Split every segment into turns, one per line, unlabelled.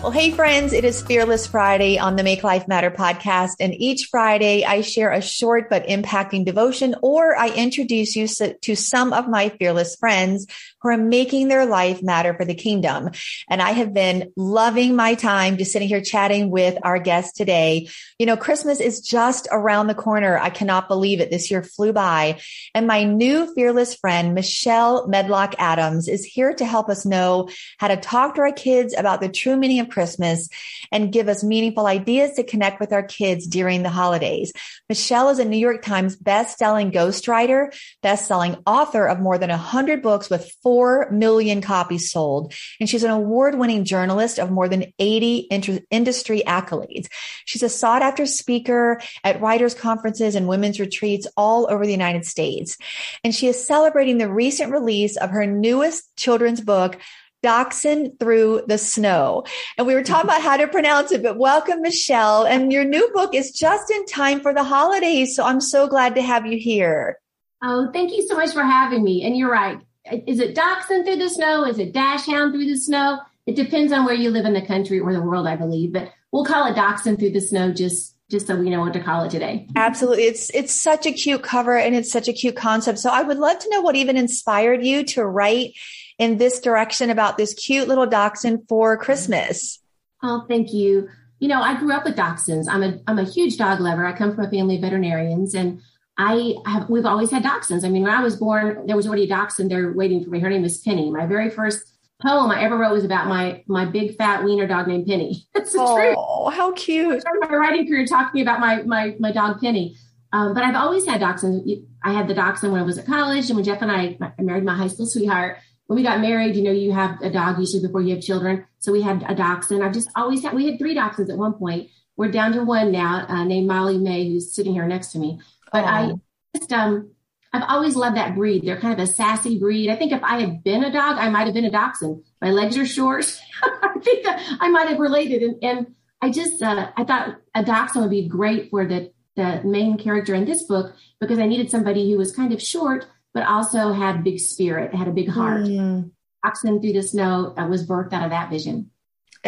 Well, hey, friends, it is Fearless Friday on the Make Life Matter podcast. And each Friday, I share a short but impacting devotion, or I introduce you to some of my fearless friends who are making their life matter for the kingdom. And I have been loving my time just sitting here chatting with our guest today. You know, Christmas is just around the corner. I cannot believe it. This year flew by. And my new fearless friend, Michelle Medlock Adams, is here to help us know how to talk to our kids about the true meaning of Christmas and give us meaningful ideas to connect with our kids during the holidays. Michelle is a New York Times best-selling ghostwriter, best-selling author of more than 100 books with 4 million copies sold. And she's an award-winning journalist of more than 80 inter- industry accolades. She's a sought after speaker at writers conferences and women's retreats all over the United States. And she is celebrating the recent release of her newest children's book, Dachshund Through the Snow. And we were talking about how to pronounce it, but welcome, Michelle. And your new book is just in time for the holidays. So I'm so glad to have you here.
Oh, thank you so much for having me. And you're right. Is it Dachshund Through the Snow? Is it Dashhound Through the Snow? It depends on where you live in the country or the world, I believe. But we'll call it Dachshund Through the Snow just just so we know what to call it today.
Absolutely. It's it's such a cute cover and it's such a cute concept. So I would love to know what even inspired you to write in this direction about this cute little dachshund for Christmas.
Oh, thank you. You know, I grew up with dachshunds. I'm a I'm a huge dog lover. I come from a family of veterinarians and I have we've always had dachshunds. I mean, when I was born, there was already a dachshund there waiting for me. Her name is Penny. My very first poem I ever wrote was about my my big fat wiener dog named Penny.
That's the oh, truth. Oh, how cute!
My writing career talking about my my my dog Penny. Um, but I've always had dachshunds. I had the dachshund when I was at college, and when Jeff and I, I married my high school sweetheart when we got married, you know, you have a dog usually before you have children. So we had a dachshund. I've just always had, we had three dachshunds at one point. We're down to one now, uh, named Molly May, who's sitting here next to me. But oh. I just, um, I've always loved that breed. They're kind of a sassy breed. I think if I had been a dog, I might have been a dachshund. My legs are short. I think I might have related. And, and I just, uh, I thought a dachshund would be great for the, the main character in this book because I needed somebody who was kind of short, but also had big spirit, had a big heart. Mm. Dachshund through the snow uh, was birthed out of that vision.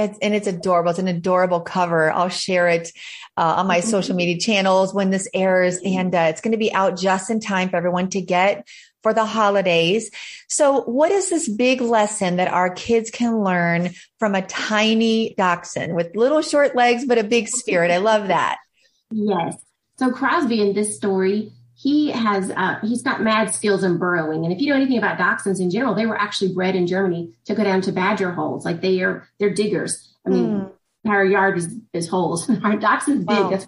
It's, and it's adorable. It's an adorable cover. I'll share it uh, on my mm-hmm. social media channels when this airs, and uh, it's going to be out just in time for everyone to get for the holidays. So, what is this big lesson that our kids can learn from a tiny dachshund with little short legs but a big spirit? I love that.
Yes. So Crosby in this story he has uh, he's got mad skills in burrowing. And if you know anything about dachshunds in general, they were actually bred in Germany to go down to badger holes. Like they are they're diggers. I mean, mm. our yard is, is holes. our dachshund's big. Wow. That's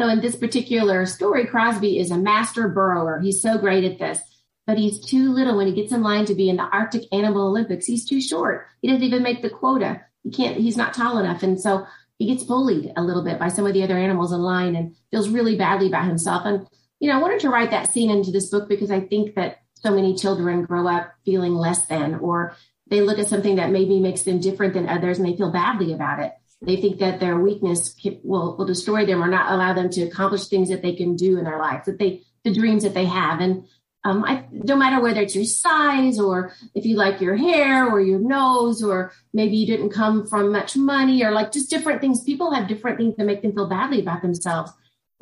so in this particular story, Crosby is a master burrower. He's so great at this, but he's too little when he gets in line to be in the Arctic Animal Olympics. He's too short. He doesn't even make the quota. He can't. He's not tall enough, and so he gets bullied a little bit by some of the other animals in line and feels really badly about himself. And you know, I wanted to write that scene into this book because I think that so many children grow up feeling less than, or they look at something that maybe makes them different than others and they feel badly about it. They think that their weakness will, will destroy them or not allow them to accomplish things that they can do in their life, that they, the dreams that they have. And um, I, no matter whether it's your size or if you like your hair or your nose or maybe you didn't come from much money or like just different things, people have different things that make them feel badly about themselves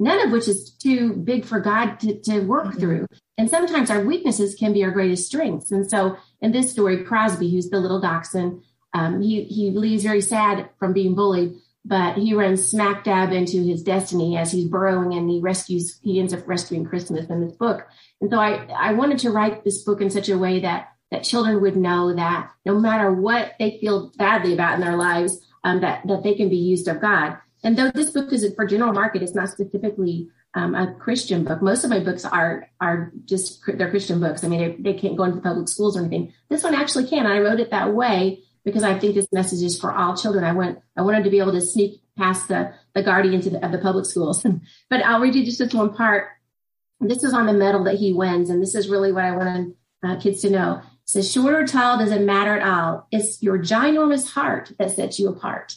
none of which is too big for God to, to work mm-hmm. through. And sometimes our weaknesses can be our greatest strengths. And so in this story, Crosby, who's the little dachshund, um, he, he leaves very sad from being bullied, but he runs smack dab into his destiny as he's burrowing and he rescues, he ends up rescuing Christmas in this book. And so I, I wanted to write this book in such a way that, that children would know that no matter what they feel badly about in their lives, um, that, that they can be used of God. And though this book is for general market, it's not specifically um, a Christian book. Most of my books are are just they're Christian books. I mean, they, they can't go into public schools or anything. This one actually can. I wrote it that way because I think this message is for all children. I want I wanted to be able to sneak past the the guardian the, of the public schools. but I'll read you just this one part. This is on the medal that he wins, and this is really what I want uh, kids to know. It says, "Short or tall doesn't matter at all. It's your ginormous heart that sets you apart."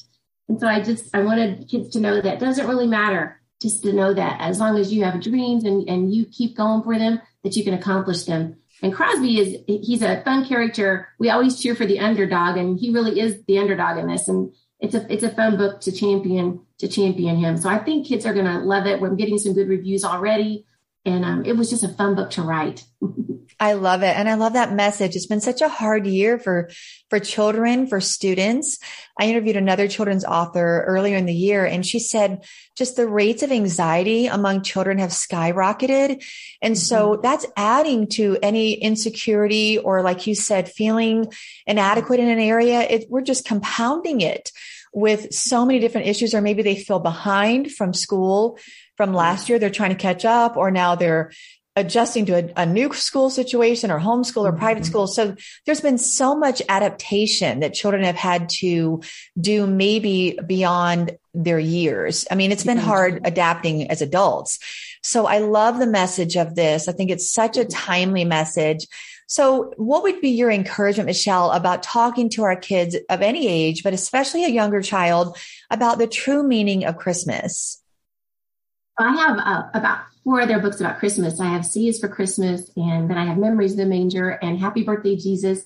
And so I just I wanted kids to know that doesn't really matter. Just to know that as long as you have dreams and and you keep going for them, that you can accomplish them. And Crosby is he's a fun character. We always cheer for the underdog, and he really is the underdog in this. And it's a it's a fun book to champion to champion him. So I think kids are going to love it. We're getting some good reviews already, and um, it was just a fun book to write.
I love it. And I love that message. It's been such a hard year for, for children, for students. I interviewed another children's author earlier in the year and she said just the rates of anxiety among children have skyrocketed. And so mm-hmm. that's adding to any insecurity or like you said, feeling inadequate in an area. It, we're just compounding it with so many different issues, or maybe they feel behind from school from last year. They're trying to catch up, or now they're adjusting to a, a, new school situation or homeschool or mm-hmm. private school. So there's been so much adaptation that children have had to do maybe beyond their years. I mean, it's been hard adapting as adults. So I love the message of this. I think it's such a timely message. So what would be your encouragement, Michelle, about talking to our kids of any age, but especially a younger child about the true meaning of Christmas?
I have uh, about four other books about Christmas. I have C for Christmas, and then I have Memories of the Manger and Happy Birthday Jesus.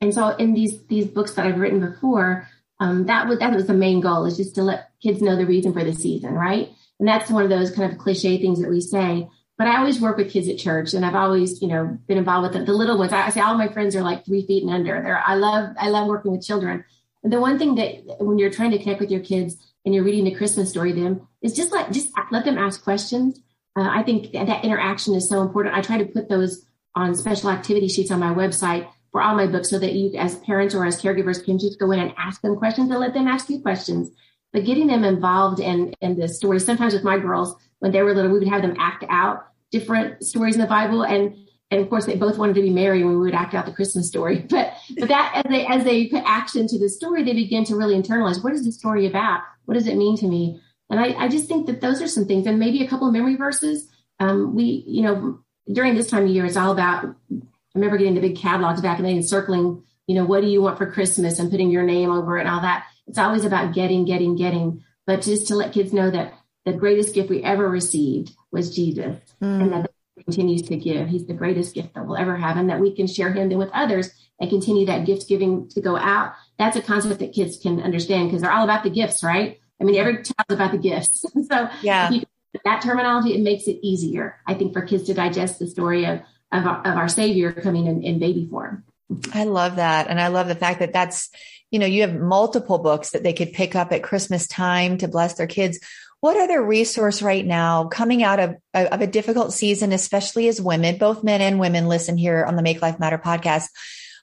And so in these these books that I've written before, um, that was that was the main goal is just to let kids know the reason for the season, right? And that's one of those kind of cliche things that we say. But I always work with kids at church, and I've always, you know, been involved with the, the little ones. I, I say all my friends are like three feet and under. They're, I love I love working with children. And the one thing that when you're trying to connect with your kids and you're reading the Christmas story to them is just like just let them ask questions uh, I think that, that interaction is so important. I try to put those on special activity sheets on my website for all my books so that you as parents or as caregivers can just go in and ask them questions and let them ask you questions. But getting them involved in, in the story, sometimes with my girls, when they were little, we would have them act out different stories in the Bible. And, and of course, they both wanted to be married when we would act out the Christmas story. But, but that as they, as they put action to the story, they begin to really internalize what is the story about? What does it mean to me? And I, I just think that those are some things, and maybe a couple of memory verses. Um, we, you know, during this time of year, it's all about. I remember getting the big catalogs back in the day and circling, you know, what do you want for Christmas and putting your name over it and all that. It's always about getting, getting, getting. But just to let kids know that the greatest gift we ever received was Jesus, mm. and that continues to give. He's the greatest gift that we'll ever have, and that we can share him then with others and continue that gift giving to go out. That's a concept that kids can understand because they're all about the gifts, right? I mean, every child's about the gifts. so
yeah.
that terminology, it makes it easier, I think, for kids to digest the story of, of, our, of our Savior coming in, in baby form.
I love that. And I love the fact that that's, you know, you have multiple books that they could pick up at Christmas time to bless their kids. What other resource right now coming out of, of a difficult season, especially as women, both men and women listen here on the Make Life Matter podcast.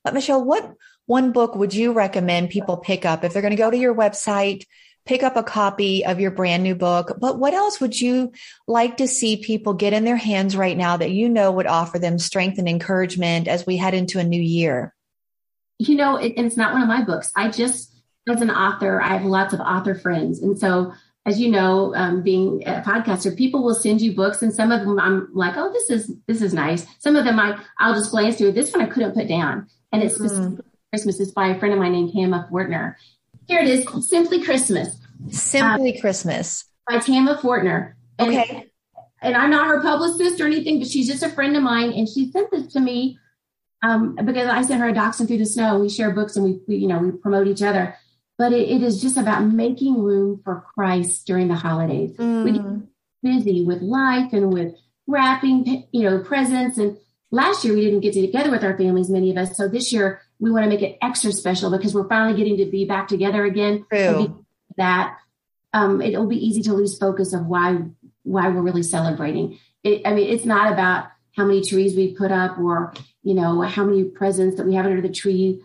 But Michelle, what one book would you recommend people pick up if they're going to go to your website, pick up a copy of your brand new book. But what else would you like to see people get in their hands right now that you know would offer them strength and encouragement as we head into a new year?
You know, it, it's not one of my books. I just, as an author, I have lots of author friends. And so, as you know, um, being a podcaster, people will send you books, and some of them I'm like, oh, this is this is nice. Some of them I I'll just glance through. This one I couldn't put down, and it's mm. Christmas. It's by a friend of mine named Tama Fortner, here it is, Simply Christmas.
Simply um, Christmas.
By Tama Fortner.
And, okay.
And I'm not her publicist or anything, but she's just a friend of mine. And she sent this to me um, because I sent her a Dachshund Through the Snow. We share books and we, we you know, we promote each other. But it, it is just about making room for Christ during the holidays. Mm. We get busy with life and with wrapping, you know, presents. And last year we didn't get together with our families, many of us. So this year we want to make it extra special because we're finally getting to be back together again. That um, it'll be easy to lose focus of why why we're really celebrating. It, I mean, it's not about how many trees we put up or you know how many presents that we have under the tree.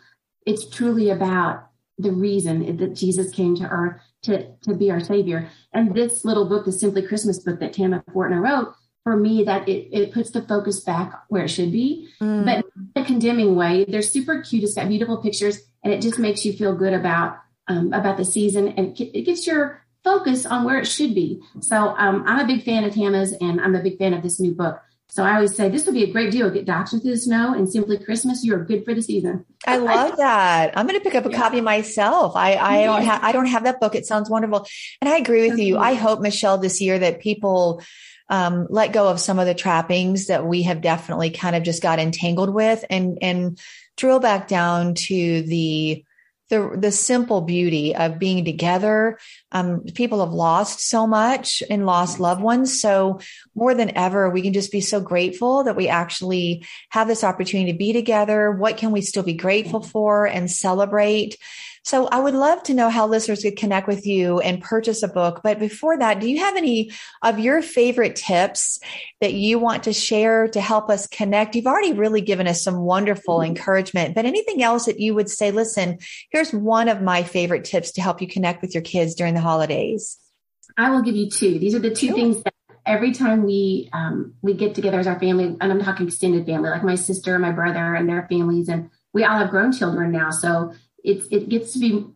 It's truly about the reason that Jesus came to earth to to be our savior. And this little book, the Simply Christmas book that Tama Fortner wrote, for me that it, it puts the focus back where it should be, mm. but in a condemning way. They're super cute. It's got beautiful pictures and it just makes you feel good about, um, about the season and it gets your focus on where it should be. So, um, I'm a big fan of Tama's and I'm a big fan of this new book. So I always say this would be a great deal. Get Dachshund Through the Snow and Simply Christmas. You are good for the season.
I love that. I'm going to pick up a yeah. copy myself. I, I don't have, I don't have that book. It sounds wonderful. And I agree with you. I hope Michelle this year that people, um, let go of some of the trappings that we have definitely kind of just got entangled with and, and drill back down to the, the, the simple beauty of being together. Um, people have lost so much and lost loved ones. So more than ever, we can just be so grateful that we actually have this opportunity to be together. What can we still be grateful for and celebrate? So I would love to know how listeners could connect with you and purchase a book. But before that, do you have any of your favorite tips that you want to share to help us connect? You've already really given us some wonderful mm-hmm. encouragement, but anything else that you would say, listen, here's one of my favorite tips to help you connect with your kids during the holidays?
I will give you two. These are the two sure. things that every time we um, we get together as our family, and I'm talking extended family, like my sister, my brother, and their families, and we all have grown children now. So it's it gets to be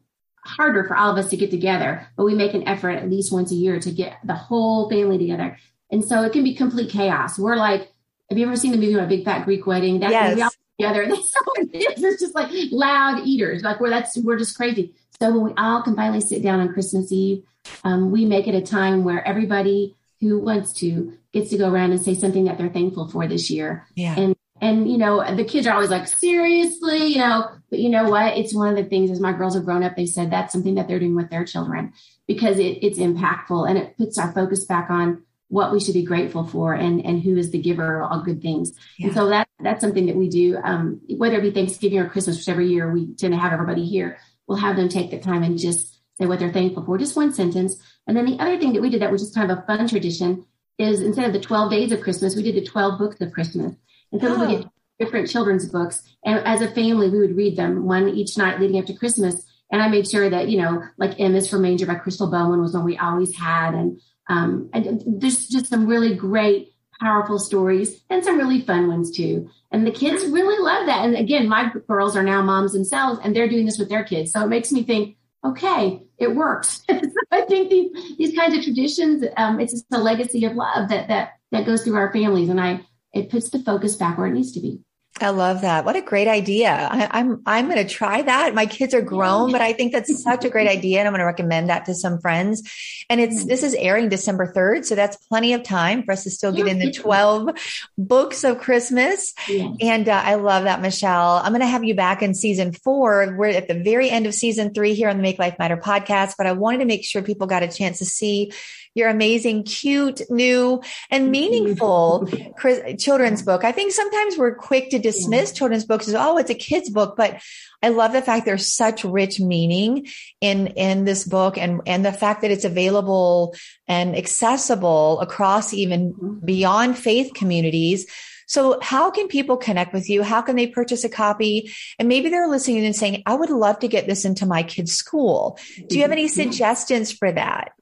harder for all of us to get together, but we make an effort at least once a year to get the whole family together. And so it can be complete chaos. We're like, have you ever seen the movie My Big Fat Greek Wedding?
That's yes.
we all together. And That's so it is. It's just like loud eaters. Like we're that's we're just crazy. So when we all can finally sit down on Christmas Eve, um, we make it a time where everybody who wants to gets to go around and say something that they're thankful for this year.
Yeah.
And and you know the kids are always like seriously? You know but you know what? It's one of the things as my girls have grown up they said that's something that they're doing with their children because it, it's impactful and it puts our focus back on what we should be grateful for and and who is the giver of all good things. Yeah. and so that that's something that we do um, whether it be thanksgiving or christmas which every year we tend to have everybody here we'll have them take the time and just say what they're thankful for just one sentence. And then the other thing that we did that was just kind of a fun tradition is instead of the 12 days of christmas we did the 12 books of christmas and so oh. we get different children's books. And as a family, we would read them one each night leading up to Christmas. And I made sure that, you know, like M is for Manger by Crystal Bowman was one we always had. And, um, and there's just some really great, powerful stories and some really fun ones too. And the kids really love that. And again, my girls are now moms themselves and they're doing this with their kids. So it makes me think, okay, it works. I think these, these kinds of traditions, um, it's just a legacy of love that, that, that goes through our families. And I, it puts the focus back where it needs to be.
I love that. What a great idea. I, I'm, I'm going to try that. My kids are grown, but I think that's such a great idea. And I'm going to recommend that to some friends. And it's, this is airing December 3rd. So that's plenty of time for us to still get in the 12 books of Christmas. And uh, I love that, Michelle. I'm going to have you back in season four. We're at the very end of season three here on the Make Life Matter podcast, but I wanted to make sure people got a chance to see your amazing, cute, new, and meaningful children's book. I think sometimes we're quick to dismiss yeah. children's books as, oh, it's a kid's book, but I love the fact there's such rich meaning in, in this book and, and the fact that it's available and accessible across even mm-hmm. beyond faith communities. So how can people connect with you? How can they purchase a copy? And maybe they're listening and saying, I would love to get this into my kid's school. Do you have any mm-hmm. suggestions for that?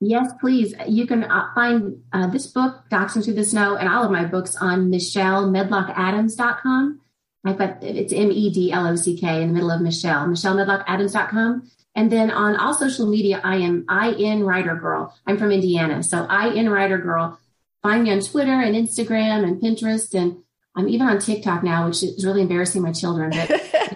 Yes, please. You can uh, find uh, this book, Dachshund Through the Snow, and all of my books on MichelleMedlockAdams.com. I've it's M E D L O C K in the middle of Michelle, MichelleMedlockAdams.com. And then on all social media, I am in Writer Girl. I'm from Indiana, so I in Writer Girl. Find me on Twitter and Instagram and Pinterest, and I'm even on TikTok now, which is really embarrassing my children. But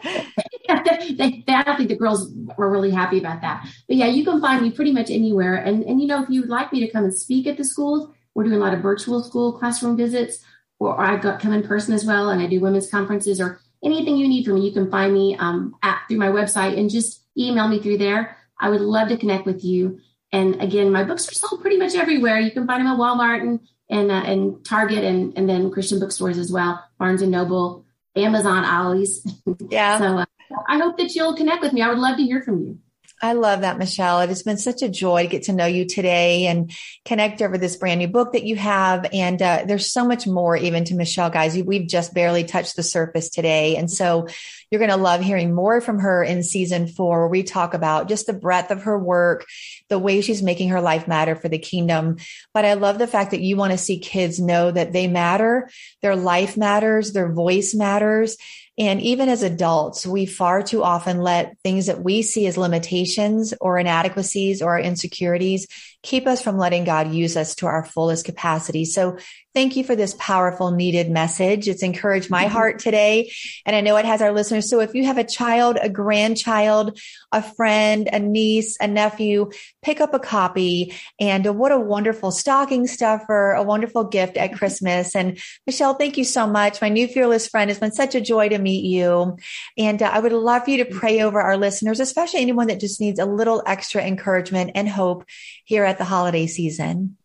they, they, I don't think the girls were really happy about that. But yeah, you can find me pretty much anywhere. And, and you know, if you would like me to come and speak at the schools, we're doing a lot of virtual school classroom visits, or I got come in person as well, and I do women's conferences or anything you need from me. You can find me um, at through my website and just email me through there. I would love to connect with you. And again, my books are sold pretty much everywhere. You can find them at Walmart and and, uh, and Target and and then Christian bookstores as well, Barnes and Noble, Amazon always.
Yeah.
so uh, I hope that you'll connect with me. I would love to hear from you.
I love that, Michelle. It has been such a joy to get to know you today and connect over this brand new book that you have. And uh, there's so much more even to Michelle, guys. We've just barely touched the surface today. And so you're going to love hearing more from her in season four, where we talk about just the breadth of her work, the way she's making her life matter for the kingdom. But I love the fact that you want to see kids know that they matter, their life matters, their voice matters and even as adults, we far too often let things that we see as limitations or inadequacies or insecurities keep us from letting God use us to our fullest capacity. So thank you for this powerful, needed message. It's encouraged my mm-hmm. heart today. And I know it has our listeners. So if you have a child, a grandchild, a friend, a niece, a nephew, pick up a copy. And what a wonderful stocking stuffer, a wonderful gift at Christmas. And Michelle, thank you so much. My new fearless friend has been such a joy to meet you. And uh, I would love for you to pray over our listeners, especially anyone that just needs a little extra encouragement and hope here at the holiday season.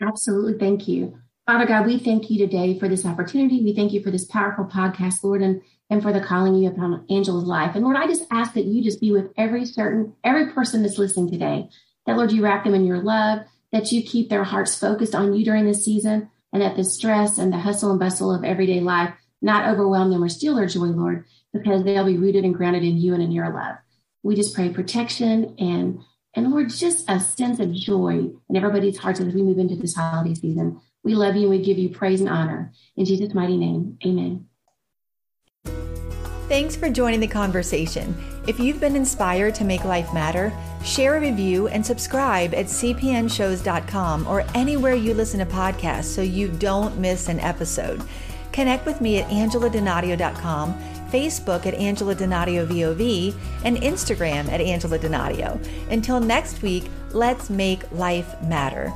Absolutely. Thank you. Father God, we thank you today for this opportunity. We thank you for this powerful podcast, Lord, and, and for the calling you upon Angela's life. And Lord, I just ask that you just be with every certain, every person that's listening today. That Lord, you wrap them in your love, that you keep their hearts focused on you during this season, and that the stress and the hustle and bustle of everyday life not overwhelm them or steal their joy, Lord, because they'll be rooted and grounded in you and in your love. We just pray protection and and Lord, just a sense of joy in everybody's hearts as we move into this holiday season. We love you and we give you praise and honor. In Jesus' mighty name, amen.
Thanks for joining the conversation. If you've been inspired to make life matter, share a review and subscribe at cpnshows.com or anywhere you listen to podcasts so you don't miss an episode. Connect with me at angeladonadio.com, Facebook at Angela Donadio VOV, and Instagram at Angela Donadio. Until next week, let's make life matter.